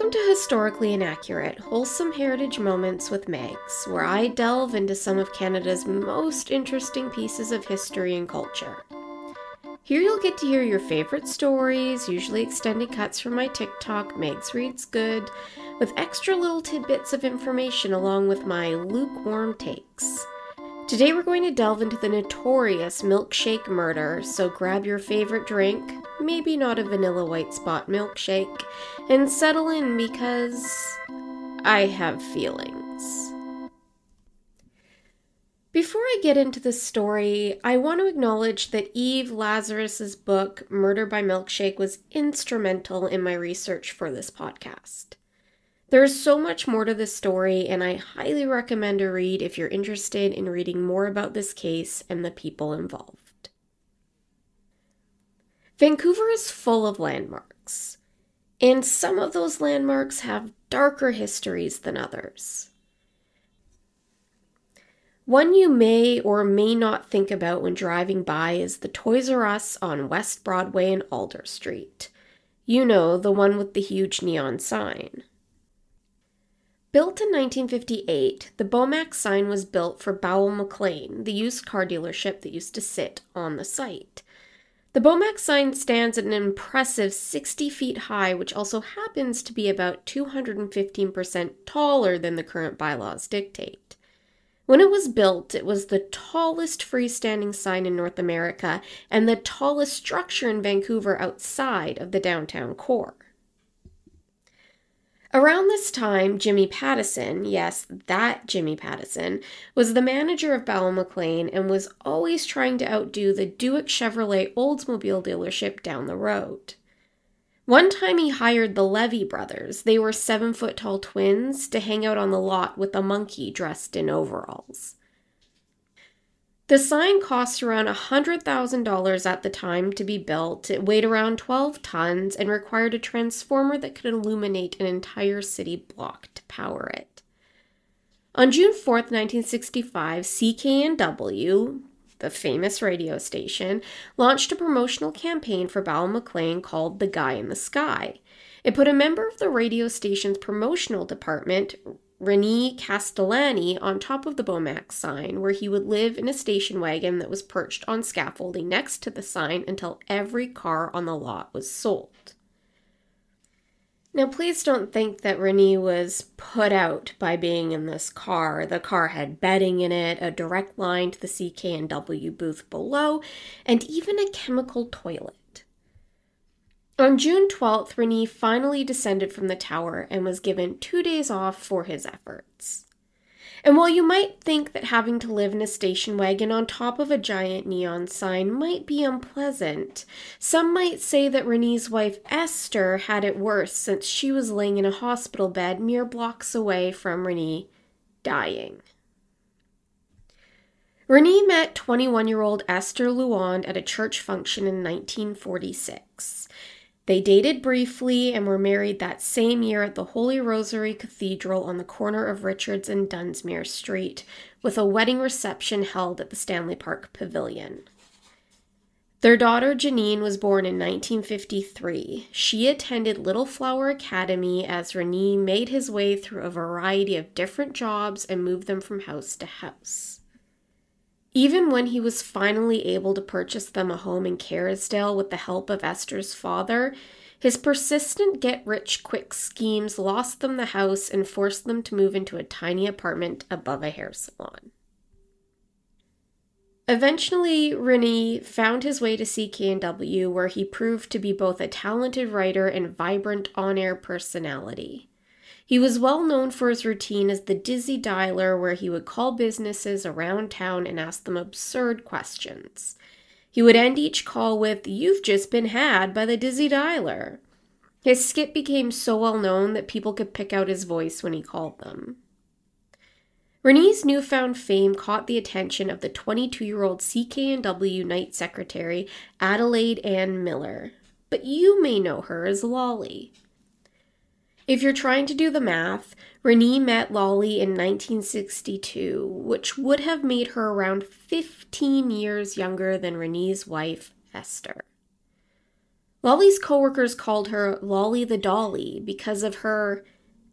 Welcome to Historically Inaccurate Wholesome Heritage Moments with Megs, where I delve into some of Canada's most interesting pieces of history and culture. Here you'll get to hear your favorite stories, usually extended cuts from my TikTok, Megs Reads Good, with extra little tidbits of information along with my lukewarm takes. Today we're going to delve into the notorious milkshake murder, so grab your favorite drink, maybe not a vanilla white spot milkshake, and settle in because I have feelings. Before I get into the story, I want to acknowledge that Eve Lazarus's book Murder by Milkshake was instrumental in my research for this podcast. There is so much more to this story, and I highly recommend a read if you're interested in reading more about this case and the people involved. Vancouver is full of landmarks, and some of those landmarks have darker histories than others. One you may or may not think about when driving by is the Toys R Us on West Broadway and Alder Street. You know, the one with the huge neon sign. Built in 1958, the Bowmac sign was built for Bowell McLean, the used car dealership that used to sit on the site. The Bowmac sign stands at an impressive 60 feet high, which also happens to be about 215% taller than the current bylaws dictate. When it was built, it was the tallest freestanding sign in North America and the tallest structure in Vancouver outside of the downtown core. Around this time, Jimmy Pattison, yes, that Jimmy Pattison, was the manager of Bowell McLean and was always trying to outdo the Dueck Chevrolet Oldsmobile dealership down the road. One time he hired the Levy brothers, they were seven foot tall twins, to hang out on the lot with a monkey dressed in overalls. The sign cost around $100,000 at the time to be built. It weighed around 12 tons and required a transformer that could illuminate an entire city block to power it. On June 4th, 1965, CKNW, the famous radio station, launched a promotional campaign for Bowell McLean called The Guy in the Sky. It put a member of the radio station's promotional department, Rene Castellani on top of the Bowmac sign, where he would live in a station wagon that was perched on scaffolding next to the sign until every car on the lot was sold. Now, please don't think that Rene was put out by being in this car. The car had bedding in it, a direct line to the CKNW booth below, and even a chemical toilet. On June 12th, Rene finally descended from the tower and was given two days off for his efforts. And while you might think that having to live in a station wagon on top of a giant neon sign might be unpleasant, some might say that Rene's wife Esther had it worse since she was laying in a hospital bed mere blocks away from Rene dying. Rene met 21 year old Esther Luand at a church function in 1946. They dated briefly and were married that same year at the Holy Rosary Cathedral on the corner of Richards and Dunsmuir Street, with a wedding reception held at the Stanley Park Pavilion. Their daughter Janine was born in 1953. She attended Little Flower Academy as Rene made his way through a variety of different jobs and moved them from house to house. Even when he was finally able to purchase them a home in Kerrisdale with the help of Esther's father, his persistent get rich quick schemes lost them the house and forced them to move into a tiny apartment above a hair salon. Eventually, Rene found his way to CKNW, where he proved to be both a talented writer and vibrant on air personality. He was well known for his routine as the dizzy dialer, where he would call businesses around town and ask them absurd questions. He would end each call with, You've just been had by the dizzy dialer. His skit became so well known that people could pick out his voice when he called them. Rene's newfound fame caught the attention of the 22 year old CKNW night secretary Adelaide Ann Miller, but you may know her as Lolly. If you're trying to do the math, Rene met Lolly in 1962, which would have made her around 15 years younger than Rene's wife, Esther. Lolly's coworkers called her Lolly the Dolly because of her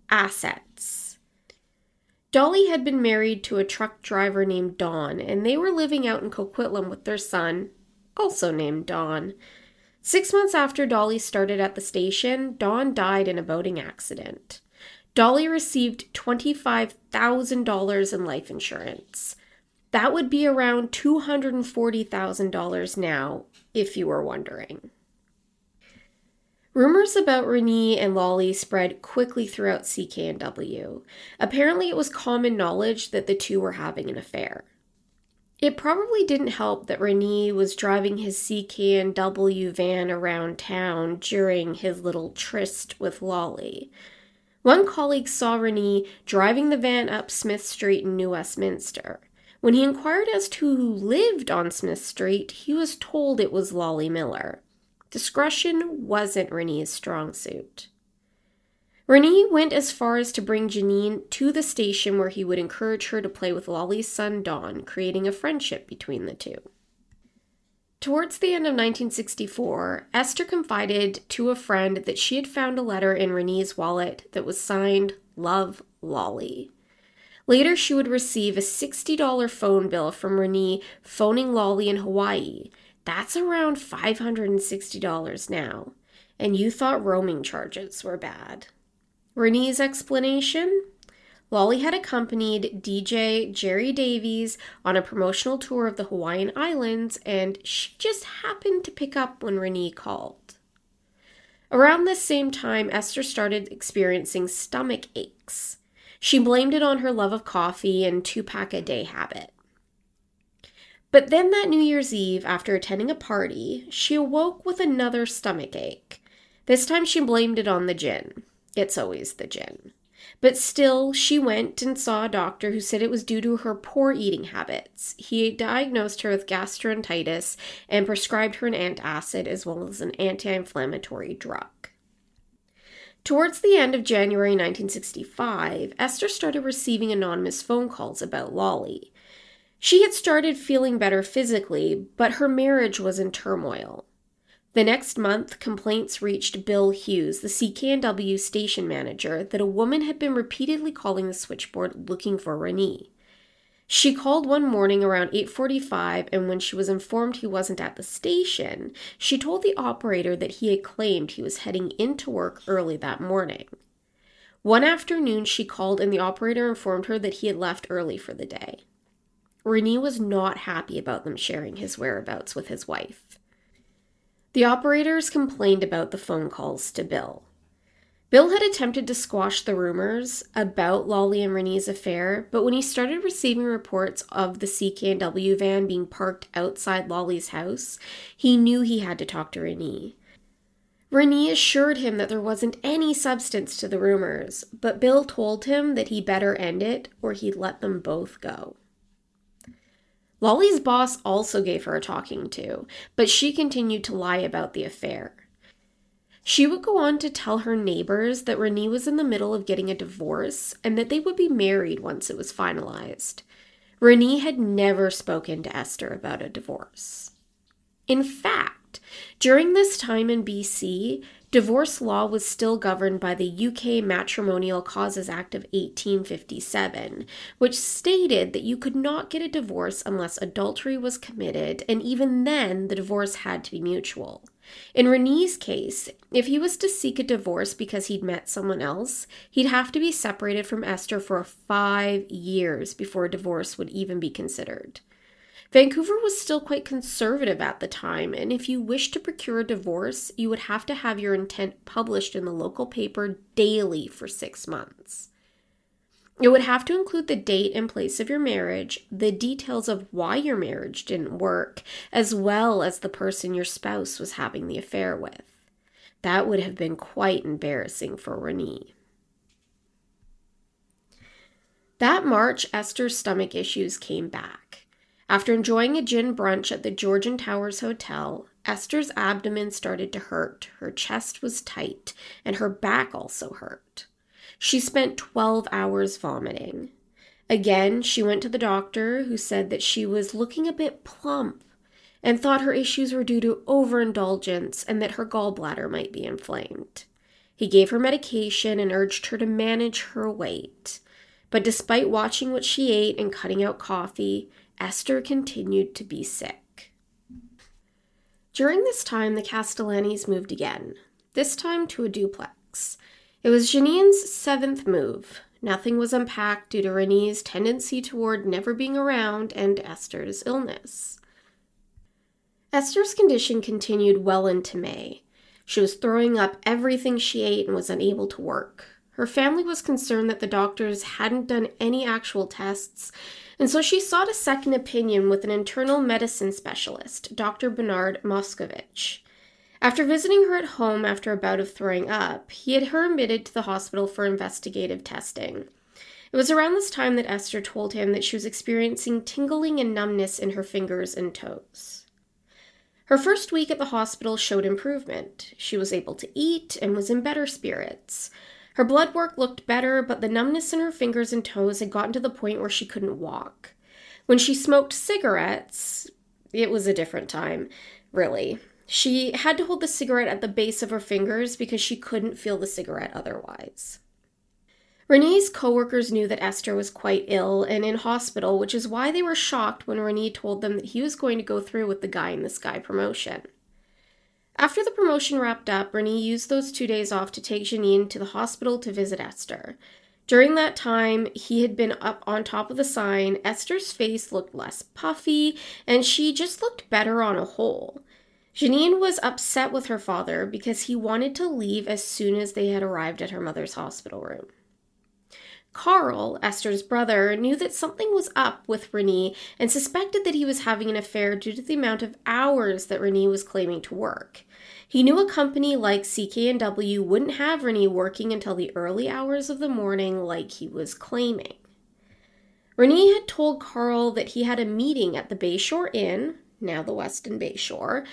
assets. Dolly had been married to a truck driver named Don, and they were living out in Coquitlam with their son, also named Don. Six months after Dolly started at the station, Don died in a boating accident. Dolly received $25,000 in life insurance. That would be around $240,000 now, if you were wondering. Rumors about Rene and Lolly spread quickly throughout CKNW. Apparently, it was common knowledge that the two were having an affair. It probably didn't help that Rene was driving his CKNW van around town during his little tryst with Lolly. One colleague saw Rene driving the van up Smith Street in New Westminster. When he inquired as to who lived on Smith Street, he was told it was Lolly Miller. Discretion wasn't Rene's strong suit. Rene went as far as to bring Janine to the station where he would encourage her to play with Lolly's son Don, creating a friendship between the two. Towards the end of 1964, Esther confided to a friend that she had found a letter in Rene's wallet that was signed Love Lolly. Later, she would receive a $60 phone bill from Rene phoning Lolly in Hawaii. That's around $560 now. And you thought roaming charges were bad. Rene's explanation? Lolly had accompanied DJ Jerry Davies on a promotional tour of the Hawaiian Islands, and she just happened to pick up when Rene called. Around this same time, Esther started experiencing stomach aches. She blamed it on her love of coffee and two pack a day habit. But then that New Year's Eve, after attending a party, she awoke with another stomach ache. This time she blamed it on the gin. It's always the gin. But still, she went and saw a doctor who said it was due to her poor eating habits. He diagnosed her with gastroenteritis and prescribed her an antacid as well as an anti inflammatory drug. Towards the end of January 1965, Esther started receiving anonymous phone calls about Lolly. She had started feeling better physically, but her marriage was in turmoil. The next month, complaints reached Bill Hughes, the CKNW station manager, that a woman had been repeatedly calling the switchboard looking for Rene. She called one morning around 8:45 and when she was informed he wasn't at the station, she told the operator that he had claimed he was heading into work early that morning. One afternoon she called and the operator informed her that he had left early for the day. Rene was not happy about them sharing his whereabouts with his wife. The operators complained about the phone calls to Bill. Bill had attempted to squash the rumors about Lolly and Rene's affair, but when he started receiving reports of the CKNW van being parked outside Lolly's house, he knew he had to talk to Rene. Rene assured him that there wasn't any substance to the rumors, but Bill told him that he better end it or he'd let them both go. Lolly's boss also gave her a talking to, but she continued to lie about the affair. She would go on to tell her neighbors that Rene was in the middle of getting a divorce and that they would be married once it was finalized. Rene had never spoken to Esther about a divorce. In fact, during this time in BC, Divorce law was still governed by the UK Matrimonial Causes Act of 1857, which stated that you could not get a divorce unless adultery was committed, and even then, the divorce had to be mutual. In Rene's case, if he was to seek a divorce because he'd met someone else, he'd have to be separated from Esther for five years before a divorce would even be considered. Vancouver was still quite conservative at the time, and if you wished to procure a divorce, you would have to have your intent published in the local paper daily for six months. It would have to include the date and place of your marriage, the details of why your marriage didn't work, as well as the person your spouse was having the affair with. That would have been quite embarrassing for Rene. That March, Esther's stomach issues came back. After enjoying a gin brunch at the Georgian Towers Hotel, Esther's abdomen started to hurt, her chest was tight, and her back also hurt. She spent 12 hours vomiting. Again, she went to the doctor, who said that she was looking a bit plump and thought her issues were due to overindulgence and that her gallbladder might be inflamed. He gave her medication and urged her to manage her weight. But despite watching what she ate and cutting out coffee, Esther continued to be sick. During this time, the Castellanis moved again, this time to a duplex. It was Janine's seventh move. Nothing was unpacked due to Rene's tendency toward never being around and Esther's illness. Esther's condition continued well into May. She was throwing up everything she ate and was unable to work. Her family was concerned that the doctors hadn't done any actual tests, and so she sought a second opinion with an internal medicine specialist, Dr. Bernard Moscovich. After visiting her at home after a bout of throwing up, he had her admitted to the hospital for investigative testing. It was around this time that Esther told him that she was experiencing tingling and numbness in her fingers and toes. Her first week at the hospital showed improvement. She was able to eat and was in better spirits. Her blood work looked better, but the numbness in her fingers and toes had gotten to the point where she couldn't walk. When she smoked cigarettes, it was a different time, really. She had to hold the cigarette at the base of her fingers because she couldn't feel the cigarette otherwise. Rene's coworkers knew that Esther was quite ill and in hospital, which is why they were shocked when Rene told them that he was going to go through with the Guy in the Sky promotion. After the promotion wrapped up, Rene used those two days off to take Janine to the hospital to visit Esther. During that time, he had been up on top of the sign. Esther's face looked less puffy, and she just looked better on a whole. Janine was upset with her father because he wanted to leave as soon as they had arrived at her mother's hospital room. Carl, Esther's brother, knew that something was up with Rene and suspected that he was having an affair due to the amount of hours that Rene was claiming to work. He knew a company like CKNW wouldn't have Rene working until the early hours of the morning like he was claiming. Rene had told Carl that he had a meeting at the Bayshore Inn, now the Westin Bayshore,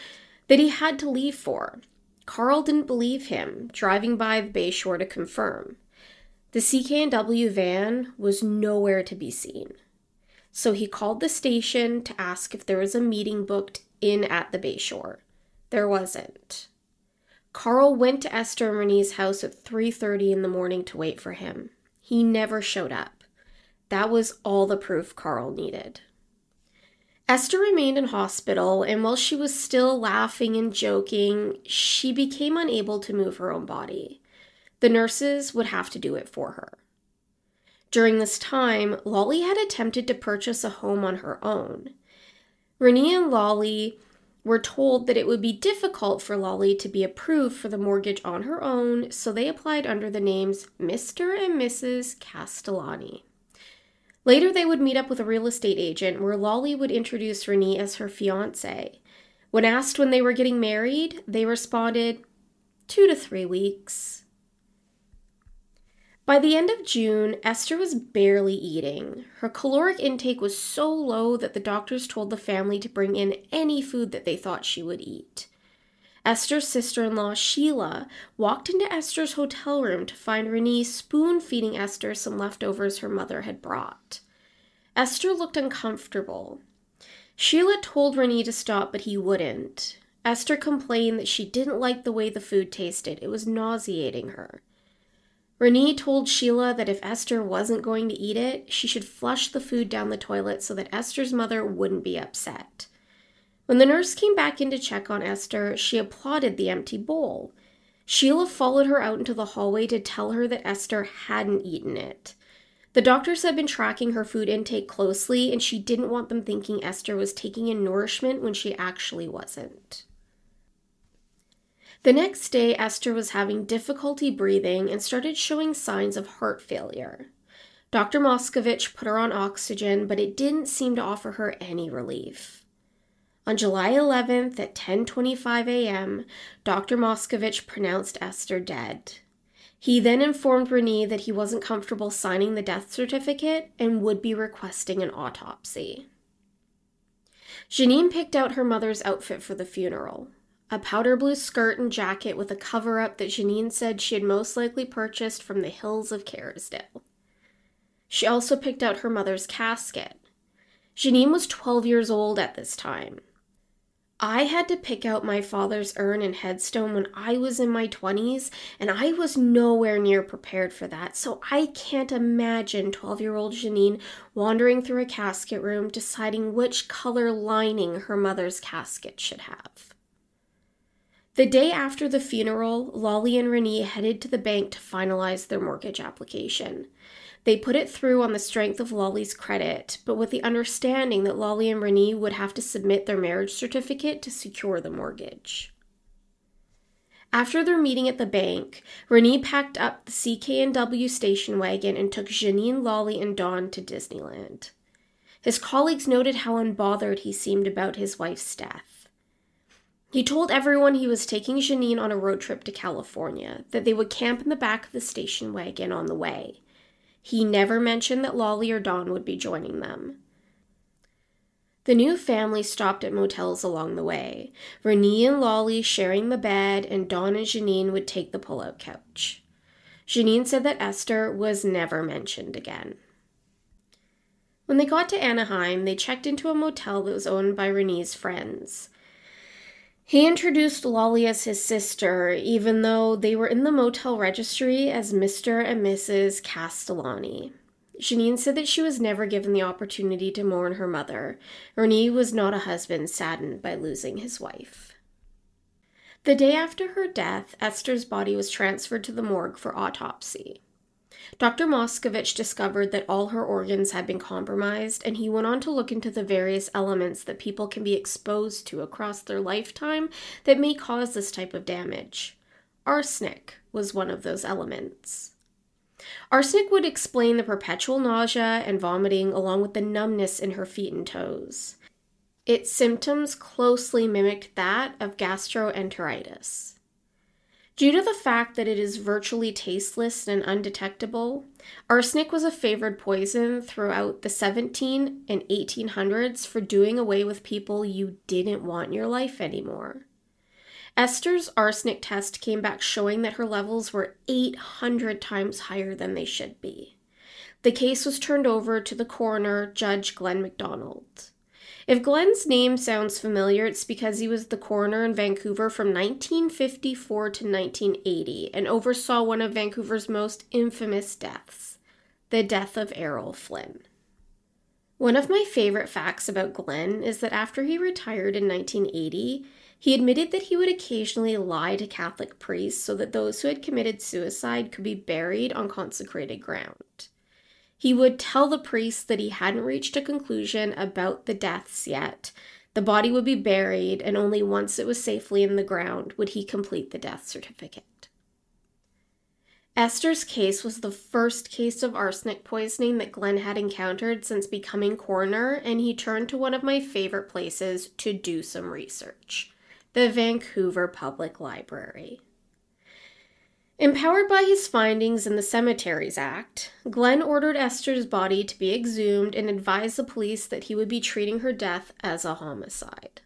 that he had to leave for. Carl didn't believe him, driving by the Bayshore to confirm. The CKNW van was nowhere to be seen. So he called the station to ask if there was a meeting booked in at the Bayshore. There wasn't. Carl went to Esther and Rene's house at 3:30 in the morning to wait for him. He never showed up. That was all the proof Carl needed. Esther remained in hospital, and while she was still laughing and joking, she became unable to move her own body. The nurses would have to do it for her. During this time, Lolly had attempted to purchase a home on her own. Rene and Lolly were told that it would be difficult for Lolly to be approved for the mortgage on her own, so they applied under the names Mr. and Mrs. Castellani. Later, they would meet up with a real estate agent where Lolly would introduce Rene as her fiance. When asked when they were getting married, they responded, two to three weeks. By the end of June, Esther was barely eating. Her caloric intake was so low that the doctors told the family to bring in any food that they thought she would eat. Esther's sister in law, Sheila, walked into Esther's hotel room to find Rene spoon feeding Esther some leftovers her mother had brought. Esther looked uncomfortable. Sheila told Rene to stop, but he wouldn't. Esther complained that she didn't like the way the food tasted, it was nauseating her. Rene told Sheila that if Esther wasn't going to eat it, she should flush the food down the toilet so that Esther's mother wouldn't be upset. When the nurse came back in to check on Esther, she applauded the empty bowl. Sheila followed her out into the hallway to tell her that Esther hadn't eaten it. The doctors had been tracking her food intake closely, and she didn't want them thinking Esther was taking in nourishment when she actually wasn't. The next day, Esther was having difficulty breathing and started showing signs of heart failure. Dr. Moscovich put her on oxygen, but it didn't seem to offer her any relief. On July 11th at 10:25 a.m., Dr. Moscovich pronounced Esther dead. He then informed Rene that he wasn't comfortable signing the death certificate and would be requesting an autopsy. Janine picked out her mother's outfit for the funeral a powder blue skirt and jacket with a cover up that Janine said she had most likely purchased from the hills of Kerrisdale. She also picked out her mother's casket. Janine was 12 years old at this time. I had to pick out my father's urn and headstone when I was in my 20s, and I was nowhere near prepared for that. So I can't imagine 12 year old Janine wandering through a casket room deciding which color lining her mother's casket should have. The day after the funeral, Lolly and Rene headed to the bank to finalize their mortgage application. They put it through on the strength of Lolly's credit, but with the understanding that Lolly and Rene would have to submit their marriage certificate to secure the mortgage. After their meeting at the bank, Rene packed up the CKNW station wagon and took Janine, Lolly, and Don to Disneyland. His colleagues noted how unbothered he seemed about his wife's death. He told everyone he was taking Janine on a road trip to California, that they would camp in the back of the station wagon on the way. He never mentioned that Lolly or Don would be joining them. The new family stopped at motels along the way, Rene and Lolly sharing the bed, and Don and Janine would take the pull-out couch. Janine said that Esther was never mentioned again. When they got to Anaheim, they checked into a motel that was owned by Rene's friends. He introduced Lolly as his sister, even though they were in the motel registry as Mr. and Mrs. Castellani. Janine said that she was never given the opportunity to mourn her mother. Rene was not a husband saddened by losing his wife. The day after her death, Esther's body was transferred to the morgue for autopsy. Dr. Moskovich discovered that all her organs had been compromised, and he went on to look into the various elements that people can be exposed to across their lifetime that may cause this type of damage. Arsenic was one of those elements. Arsenic would explain the perpetual nausea and vomiting, along with the numbness in her feet and toes. Its symptoms closely mimicked that of gastroenteritis. Due to the fact that it is virtually tasteless and undetectable, arsenic was a favored poison throughout the 17 and 1800s for doing away with people you didn't want in your life anymore. Esther's arsenic test came back showing that her levels were 800 times higher than they should be. The case was turned over to the coroner, Judge Glenn McDonald. If Glenn's name sounds familiar, it's because he was the coroner in Vancouver from 1954 to 1980 and oversaw one of Vancouver's most infamous deaths the death of Errol Flynn. One of my favorite facts about Glenn is that after he retired in 1980, he admitted that he would occasionally lie to Catholic priests so that those who had committed suicide could be buried on consecrated ground. He would tell the priest that he hadn't reached a conclusion about the deaths yet. The body would be buried, and only once it was safely in the ground would he complete the death certificate. Esther's case was the first case of arsenic poisoning that Glenn had encountered since becoming coroner, and he turned to one of my favorite places to do some research the Vancouver Public Library. Empowered by his findings in the Cemeteries Act, Glenn ordered Esther's body to be exhumed and advised the police that he would be treating her death as a homicide.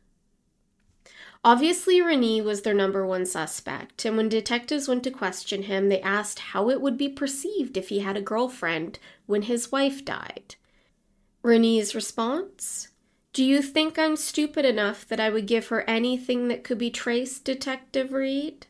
Obviously, Rene was their number one suspect, and when detectives went to question him, they asked how it would be perceived if he had a girlfriend when his wife died. Rene's response Do you think I'm stupid enough that I would give her anything that could be traced, Detective Reed?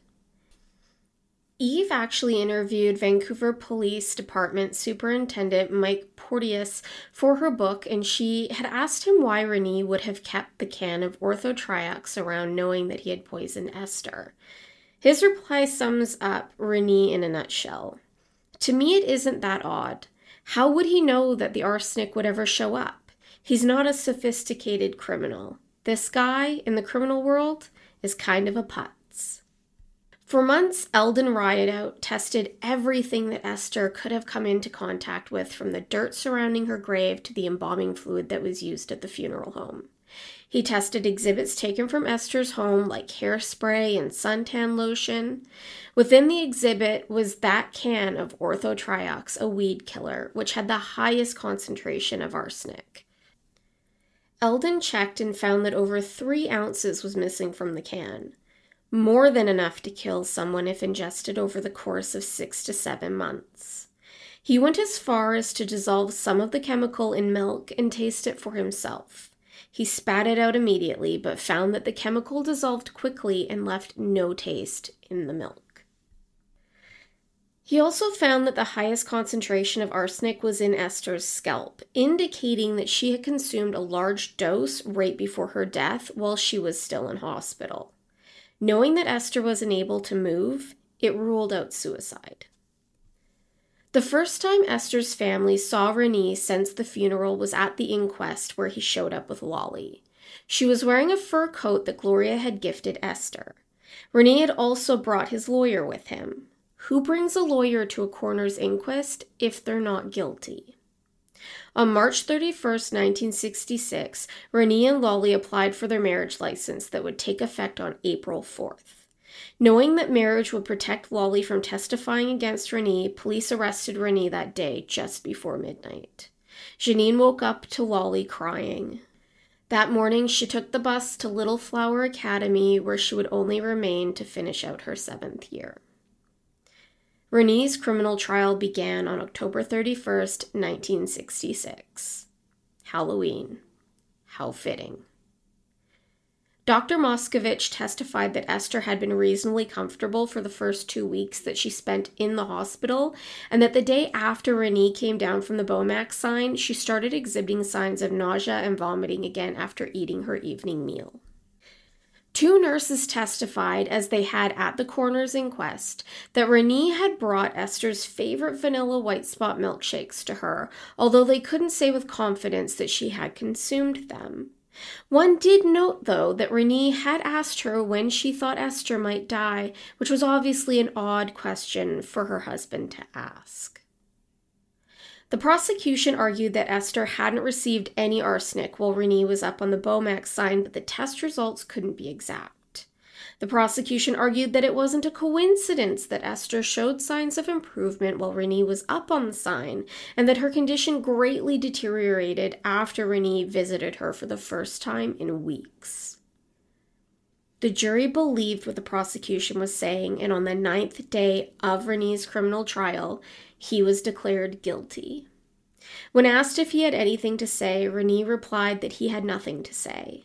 Eve actually interviewed Vancouver Police Department Superintendent Mike Porteous for her book, and she had asked him why Rene would have kept the can of orthotriox around knowing that he had poisoned Esther. His reply sums up Rene in a nutshell. To me, it isn't that odd. How would he know that the arsenic would ever show up? He's not a sophisticated criminal. This guy, in the criminal world, is kind of a putt. For months, Eldon Rideout tested everything that Esther could have come into contact with, from the dirt surrounding her grave to the embalming fluid that was used at the funeral home. He tested exhibits taken from Esther's home, like hairspray and suntan lotion. Within the exhibit was that can of orthotriox, a weed killer, which had the highest concentration of arsenic. Eldon checked and found that over three ounces was missing from the can more than enough to kill someone if ingested over the course of six to seven months. He went as far as to dissolve some of the chemical in milk and taste it for himself. He spat it out immediately, but found that the chemical dissolved quickly and left no taste in the milk. He also found that the highest concentration of arsenic was in Esther's scalp, indicating that she had consumed a large dose right before her death while she was still in hospital. Knowing that Esther was unable to move, it ruled out suicide. The first time Esther's family saw Rennie since the funeral was at the inquest where he showed up with Lolly. She was wearing a fur coat that Gloria had gifted Esther. Rennie had also brought his lawyer with him. Who brings a lawyer to a coroner's inquest if they're not guilty? On March 31st, 1966, Rene and Lolly applied for their marriage license that would take effect on April 4th. Knowing that marriage would protect Lolly from testifying against Rene, police arrested Rene that day just before midnight. Janine woke up to Lolly crying. That morning, she took the bus to Little Flower Academy, where she would only remain to finish out her seventh year. Rennie's criminal trial began on October 31st, 1966. Halloween. How fitting. Dr. Moskovich testified that Esther had been reasonably comfortable for the first two weeks that she spent in the hospital, and that the day after Rene came down from the Bowmac sign, she started exhibiting signs of nausea and vomiting again after eating her evening meal. Two nurses testified, as they had at the coroner's inquest, that Rennie had brought Esther's favorite vanilla white spot milkshakes to her, although they couldn't say with confidence that she had consumed them. One did note, though, that Rennie had asked her when she thought Esther might die, which was obviously an odd question for her husband to ask. The prosecution argued that Esther hadn't received any arsenic while Rennie was up on the Bowmac sign, but the test results couldn't be exact. The prosecution argued that it wasn't a coincidence that Esther showed signs of improvement while Rennie was up on the sign, and that her condition greatly deteriorated after Rennie visited her for the first time in weeks. The jury believed what the prosecution was saying, and on the ninth day of Rennie's criminal trial, he was declared guilty. When asked if he had anything to say, Rennie replied that he had nothing to say.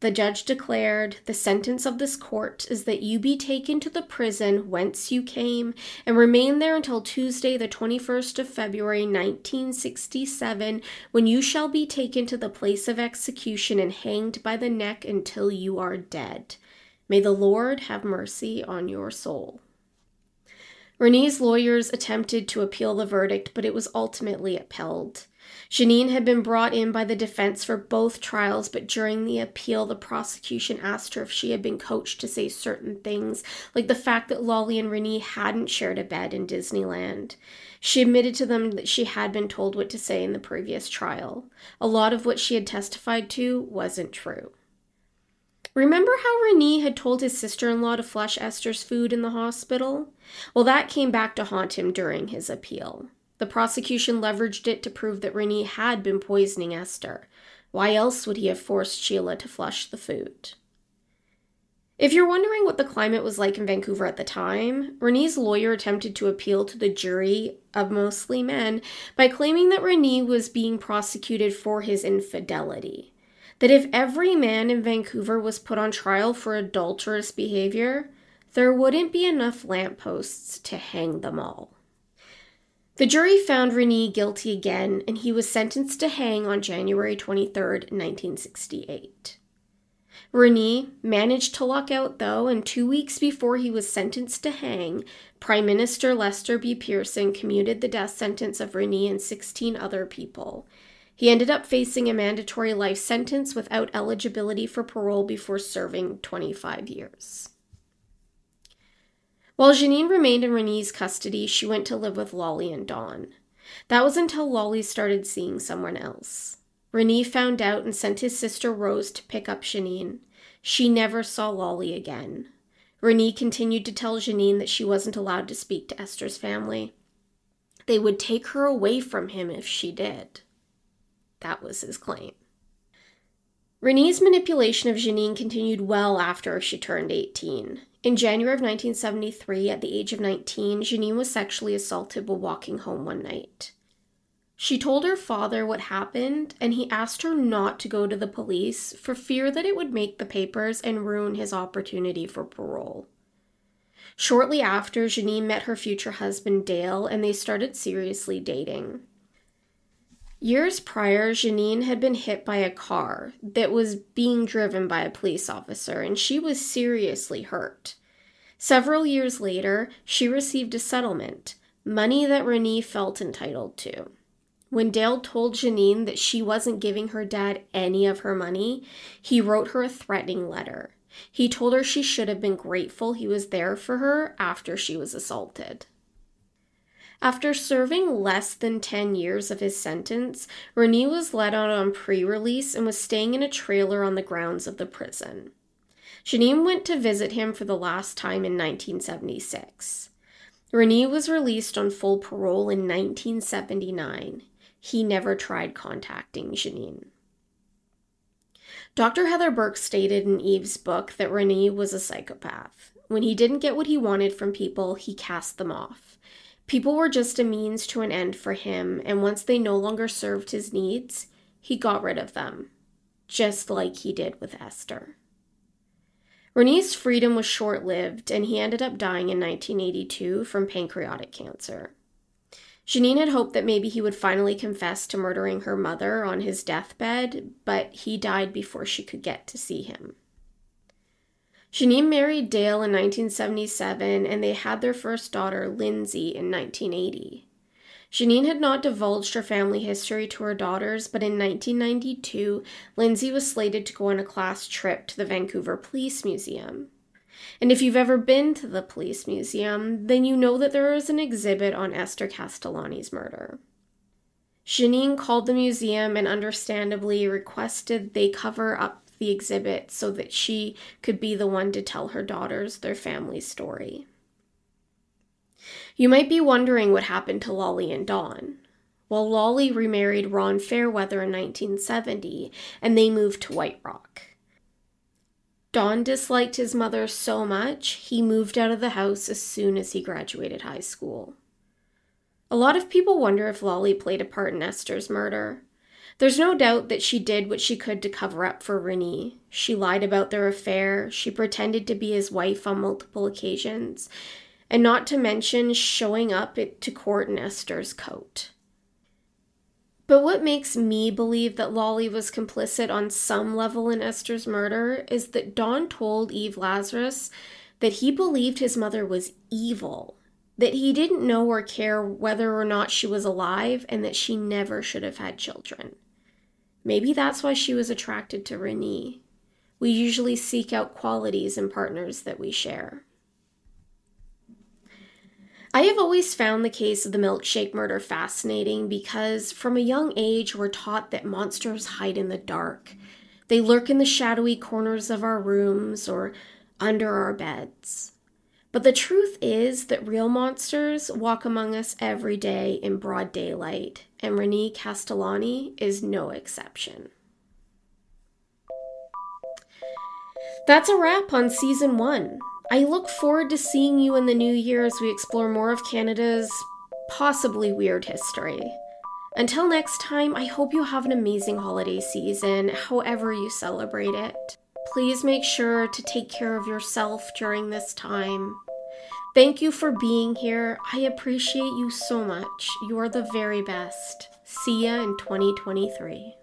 The judge declared, The sentence of this court is that you be taken to the prison whence you came and remain there until Tuesday, the 21st of February, 1967, when you shall be taken to the place of execution and hanged by the neck until you are dead. May the Lord have mercy on your soul. Rennie's lawyers attempted to appeal the verdict, but it was ultimately upheld. Janine had been brought in by the defense for both trials, but during the appeal, the prosecution asked her if she had been coached to say certain things, like the fact that Lolly and Rennie hadn't shared a bed in Disneyland. She admitted to them that she had been told what to say in the previous trial. A lot of what she had testified to wasn't true. Remember how Rennie had told his sister in law to flush Esther's food in the hospital? Well, that came back to haunt him during his appeal. The prosecution leveraged it to prove that Rennie had been poisoning Esther. Why else would he have forced Sheila to flush the food? If you're wondering what the climate was like in Vancouver at the time, Rennie's lawyer attempted to appeal to the jury of mostly men by claiming that Rennie was being prosecuted for his infidelity that if every man in Vancouver was put on trial for adulterous behavior, there wouldn't be enough lampposts to hang them all. The jury found Rennie guilty again, and he was sentenced to hang on January 23, 1968. Rennie managed to luck out, though, and two weeks before he was sentenced to hang, Prime Minister Lester B. Pearson commuted the death sentence of Rennie and 16 other people, he ended up facing a mandatory life sentence without eligibility for parole before serving 25 years. While Janine remained in Rennie's custody, she went to live with Lolly and Don. That was until Lolly started seeing someone else. Rennie found out and sent his sister Rose to pick up Janine. She never saw Lolly again. Rennie continued to tell Janine that she wasn't allowed to speak to Esther's family. They would take her away from him if she did. That was his claim. Rennie's manipulation of Janine continued well after she turned 18. In January of 1973, at the age of 19, Janine was sexually assaulted while walking home one night. She told her father what happened, and he asked her not to go to the police for fear that it would make the papers and ruin his opportunity for parole. Shortly after, Janine met her future husband Dale, and they started seriously dating. Years prior, Janine had been hit by a car that was being driven by a police officer, and she was seriously hurt. Several years later, she received a settlement, money that Rene felt entitled to. When Dale told Janine that she wasn't giving her dad any of her money, he wrote her a threatening letter. He told her she should have been grateful he was there for her after she was assaulted. After serving less than 10 years of his sentence, Rene was let out on pre release and was staying in a trailer on the grounds of the prison. Janine went to visit him for the last time in 1976. Rene was released on full parole in 1979 he never tried contacting Janine. Dr. Heather Burke stated in Eve's book that Rene was a psychopath. When he didn't get what he wanted from people, he cast them off. People were just a means to an end for him, and once they no longer served his needs, he got rid of them, just like he did with Esther. Rene's freedom was short lived, and he ended up dying in 1982 from pancreatic cancer. Janine had hoped that maybe he would finally confess to murdering her mother on his deathbed, but he died before she could get to see him. Janine married Dale in 1977 and they had their first daughter, Lindsay, in 1980. Janine had not divulged her family history to her daughters, but in 1992, Lindsay was slated to go on a class trip to the Vancouver Police Museum. And if you've ever been to the police museum, then you know that there is an exhibit on Esther Castellani's murder. Janine called the museum and understandably requested they cover up the exhibit so that she could be the one to tell her daughters their family story. You might be wondering what happened to Lolly and Don. Well, Lolly remarried Ron Fairweather in 1970 and they moved to White Rock. Don disliked his mother so much, he moved out of the house as soon as he graduated high school. A lot of people wonder if Lolly played a part in Esther's murder. There's no doubt that she did what she could to cover up for Rene. She lied about their affair, she pretended to be his wife on multiple occasions, and not to mention showing up to court in Esther's coat. But what makes me believe that Lolly was complicit on some level in Esther's murder is that Don told Eve Lazarus that he believed his mother was evil, that he didn't know or care whether or not she was alive, and that she never should have had children. Maybe that's why she was attracted to Rene. We usually seek out qualities in partners that we share. I have always found the case of the milkshake murder fascinating because from a young age we're taught that monsters hide in the dark. They lurk in the shadowy corners of our rooms or under our beds. But the truth is that real monsters walk among us every day in broad daylight, and Rene Castellani is no exception. That's a wrap on season one. I look forward to seeing you in the new year as we explore more of Canada's possibly weird history. Until next time, I hope you have an amazing holiday season, however you celebrate it. Please make sure to take care of yourself during this time. Thank you for being here. I appreciate you so much. You are the very best. See ya in 2023.